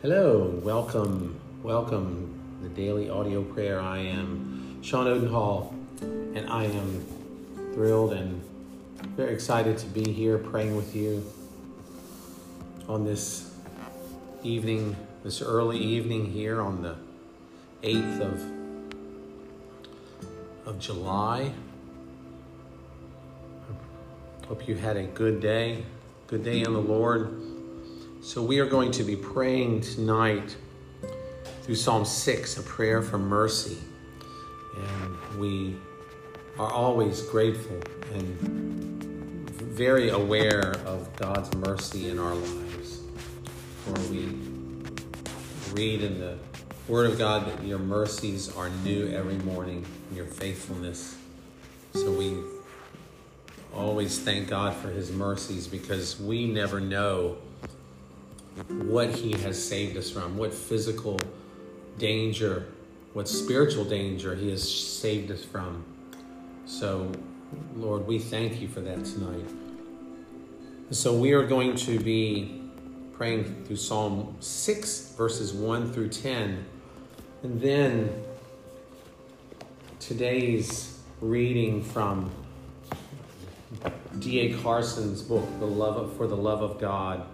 Hello, welcome, welcome. The daily audio prayer. I am Sean Odenhall, and I am thrilled and very excited to be here praying with you on this evening, this early evening here on the 8th of, of July. Hope you had a good day, good day in the Lord. So, we are going to be praying tonight through Psalm 6, a prayer for mercy. And we are always grateful and very aware of God's mercy in our lives. For we read in the Word of God that your mercies are new every morning and your faithfulness. So, we always thank God for his mercies because we never know what He has saved us from, what physical danger, what spiritual danger He has saved us from. So, Lord, we thank you for that tonight. So, we are going to be praying through Psalm 6, verses 1 through 10. And then today's reading from D.A. Carson's book, The Love of, For the Love of God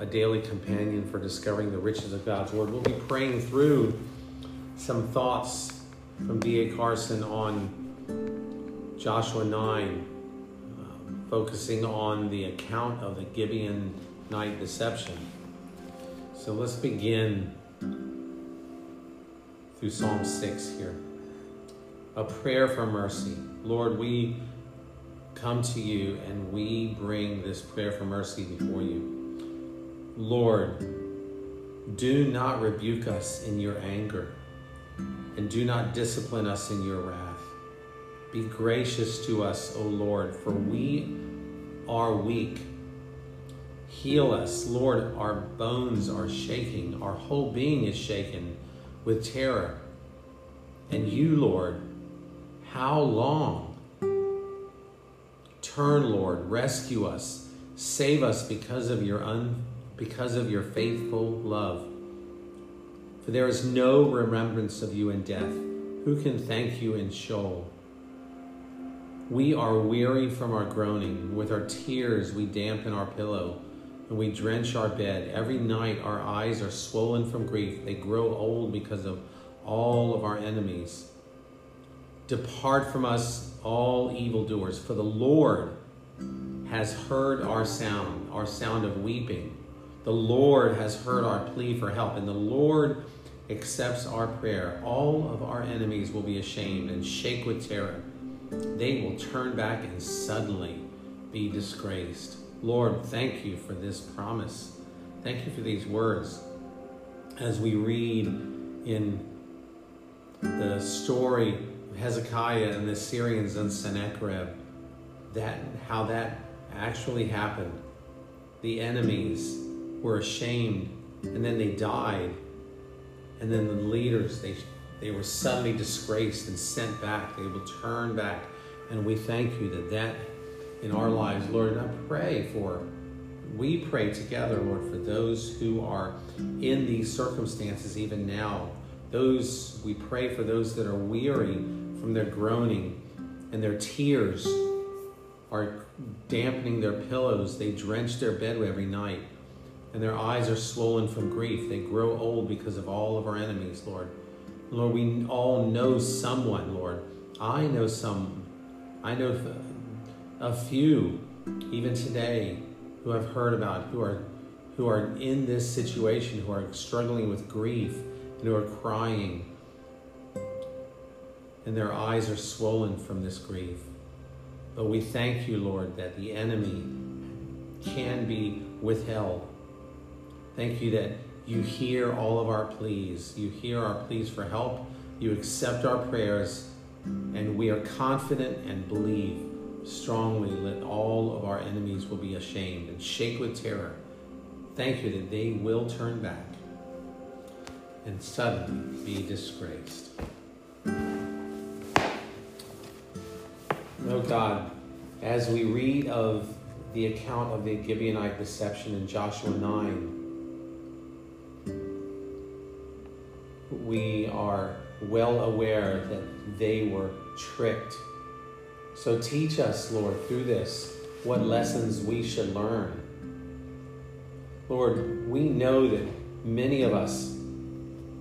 a daily companion for discovering the riches of God's Word. We'll be praying through some thoughts from D.A. Carson on Joshua 9, um, focusing on the account of the Gibeon night deception. So let's begin through Psalm 6 here. A prayer for mercy. Lord, we come to you and we bring this prayer for mercy before you. Lord, do not rebuke us in your anger, and do not discipline us in your wrath. Be gracious to us, O Lord, for we are weak. Heal us, Lord, our bones are shaking, our whole being is shaken with terror. And you, Lord, how long? Turn, Lord, rescue us, save us because of your un because of your faithful love. For there is no remembrance of you in death. Who can thank you in Sheol? We are weary from our groaning. With our tears, we dampen our pillow and we drench our bed. Every night, our eyes are swollen from grief. They grow old because of all of our enemies. Depart from us, all evildoers, for the Lord has heard our sound, our sound of weeping. The Lord has heard our plea for help, and the Lord accepts our prayer. All of our enemies will be ashamed and shake with terror. They will turn back and suddenly be disgraced. Lord, thank you for this promise. Thank you for these words. As we read in the story of Hezekiah and the Syrians and Sennacherib, that how that actually happened. The enemies were ashamed and then they died. And then the leaders, they, they were suddenly disgraced and sent back. They will turn back. And we thank you that that in our lives, Lord, and I pray for, we pray together, Lord, for those who are in these circumstances even now. Those, we pray for those that are weary from their groaning and their tears are dampening their pillows. They drench their bed every night and their eyes are swollen from grief. They grow old because of all of our enemies, Lord. Lord, we all know someone, Lord. I know some. I know a few, even today, who I've heard about, who are who are in this situation, who are struggling with grief, and who are crying, and their eyes are swollen from this grief. But we thank you, Lord, that the enemy can be withheld Thank you that you hear all of our pleas. You hear our pleas for help. You accept our prayers, and we are confident and believe strongly that all of our enemies will be ashamed and shake with terror. Thank you that they will turn back and suddenly be disgraced. Oh God, as we read of the account of the Gibeonite deception in Joshua 9, well aware that they were tricked. So teach us, Lord, through this, what lessons we should learn. Lord, we know that many of us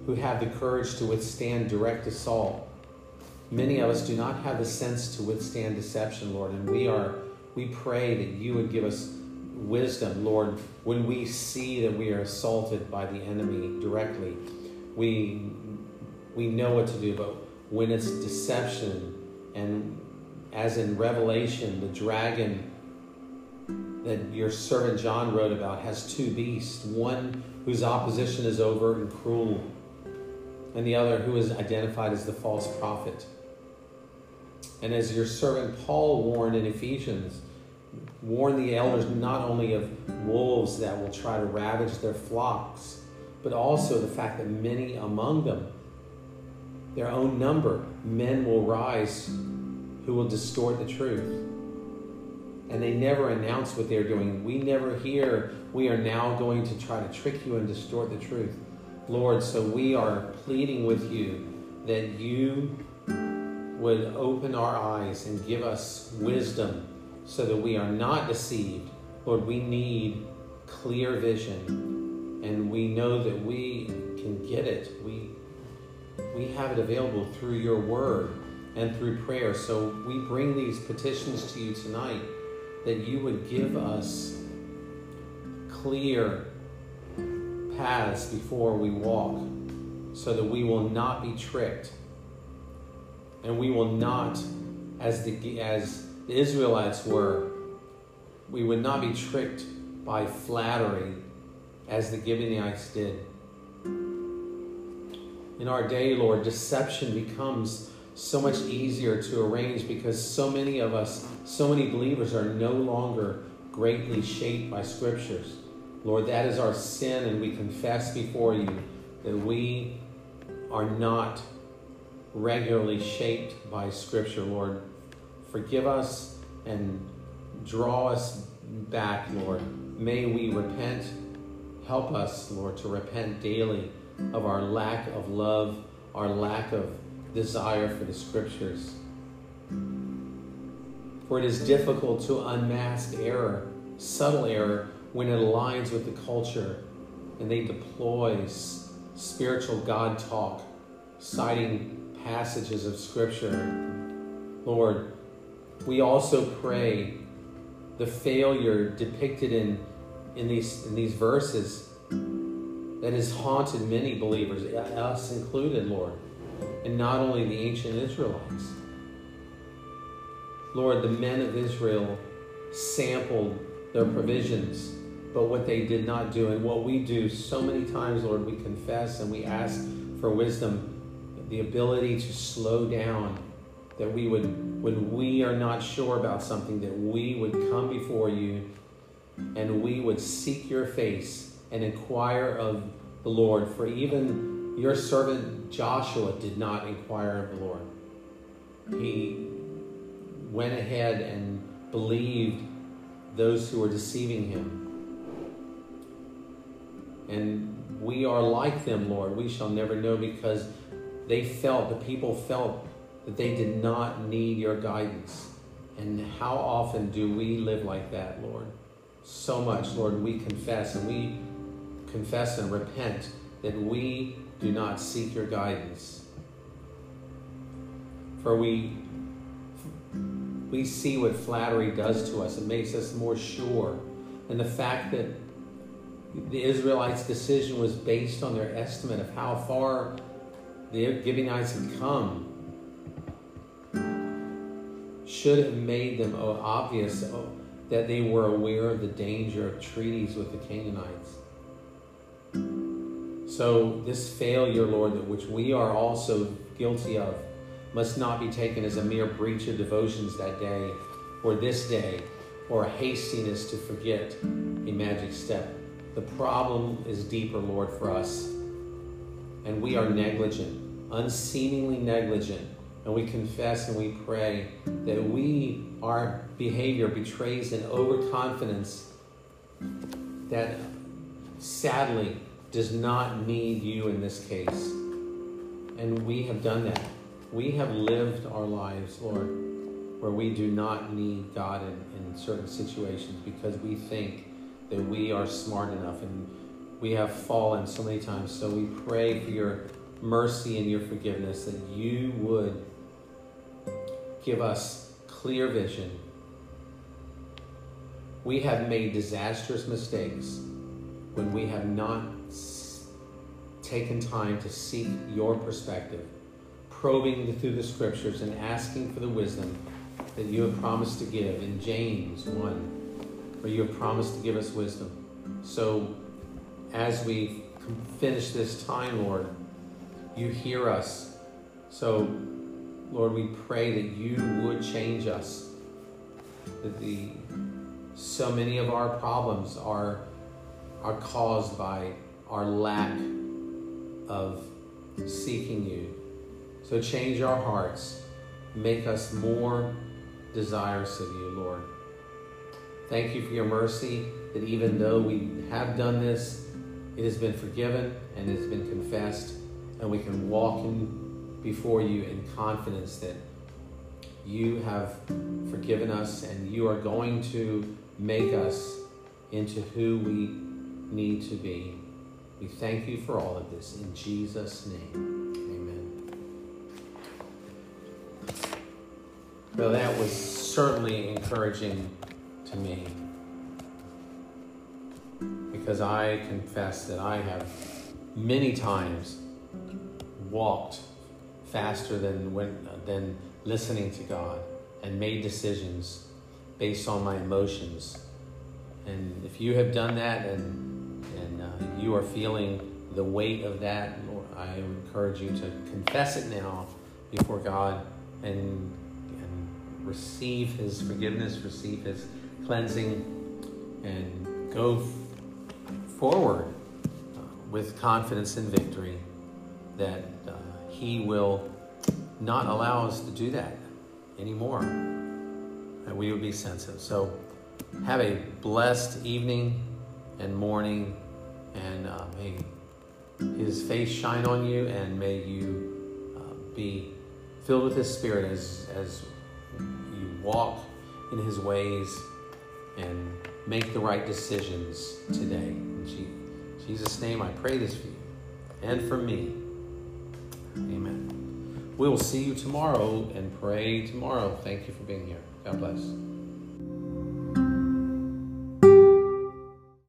who have the courage to withstand direct assault, many of us do not have the sense to withstand deception, Lord, and we are we pray that you would give us wisdom, Lord, when we see that we are assaulted by the enemy directly. We we know what to do, but when it's deception and as in Revelation, the dragon that your servant John wrote about has two beasts, one whose opposition is overt and cruel, and the other who is identified as the false prophet. And as your servant Paul warned in Ephesians, warn the elders not only of wolves that will try to ravage their flocks, but also the fact that many among them, their own number, men will rise who will distort the truth. And they never announce what they're doing. We never hear, we are now going to try to trick you and distort the truth. Lord, so we are pleading with you that you would open our eyes and give us wisdom so that we are not deceived. Lord, we need clear vision, and we know that we can get it. We, we have it available through your word and through prayer. So we bring these petitions to you tonight that you would give us clear paths before we walk so that we will not be tricked and we will not as the as the Israelites were, we would not be tricked by flattery as the Gibeonites did. In our day, Lord, deception becomes so much easier to arrange because so many of us, so many believers are no longer greatly shaped by scriptures. Lord, that is our sin, and we confess before you that we are not regularly shaped by scripture, Lord. Forgive us and draw us back, Lord. May we repent. Help us, Lord, to repent daily of our lack of love, our lack of desire for the scriptures. For it is difficult to unmask error, subtle error, when it aligns with the culture and they deploy spiritual God talk, citing passages of scripture. Lord, we also pray the failure depicted in, in, these, in these verses that has haunted many believers, us included, Lord, and not only the ancient Israelites. Lord, the men of Israel sampled their provisions, but what they did not do, and what we do so many times, Lord, we confess and we ask for wisdom, the ability to slow down that we would, when we are not sure about something, that we would come before you and we would seek your face and inquire of the Lord. For even your servant Joshua did not inquire of the Lord. He went ahead and believed those who were deceiving him. And we are like them, Lord. We shall never know because they felt, the people felt that they did not need your guidance. And how often do we live like that, Lord? So much, Lord, we confess and we confess and repent that we do not seek your guidance. For we we see what flattery does to us. It makes us more sure. And the fact that the Israelites' decision was based on their estimate of how far the Gibeonites had come should have made them obvious that they were aware of the danger of treaties with the Canaanites. So, this failure, Lord, which we are also guilty of, must not be taken as a mere breach of devotions that day, or this day, or a hastiness to forget a magic step. The problem is deeper, Lord, for us. And we are negligent, unseemingly negligent and we confess and we pray that we, our behavior betrays an overconfidence that sadly does not need you in this case. And we have done that. We have lived our lives, Lord, where we do not need God in, in certain situations because we think that we are smart enough and we have fallen so many times. So we pray for your mercy and your forgiveness that you would give us clear vision. We have made disastrous mistakes when we have not taken time to seek your perspective probing through the scriptures and asking for the wisdom that you have promised to give in James 1, where you have promised to give us wisdom. So, as we finish this time, Lord, you hear us. So, Lord, we pray that you would change us. That the so many of our problems are are caused by our lack of seeking you so change our hearts. Make us more desirous of you, Lord. Thank you for your mercy that even though we have done this, it has been forgiven and it has been confessed, and we can walk in before you in confidence that you have forgiven us and you are going to make us into who we need to be. We thank you for all of this in Jesus' name. Amen. Well, that was certainly encouraging to me because I confess that I have many times walked faster than when, than listening to God and made decisions based on my emotions. And if you have done that and you are feeling the weight of that, I encourage you to confess it now before God and receive his forgiveness, receive his cleansing, and go forward uh, with confidence and victory that uh, he will not allow us to do that anymore. And we would be sensitive. So have a blessed evening and morning, and uh, may his face shine on you, and may you uh, be filled with his spirit as, as you walk in his ways and make the right decisions today. In Jesus' name, I pray this for you and for me. Amen. We will see you tomorrow and pray tomorrow. Thank you for being here. God bless.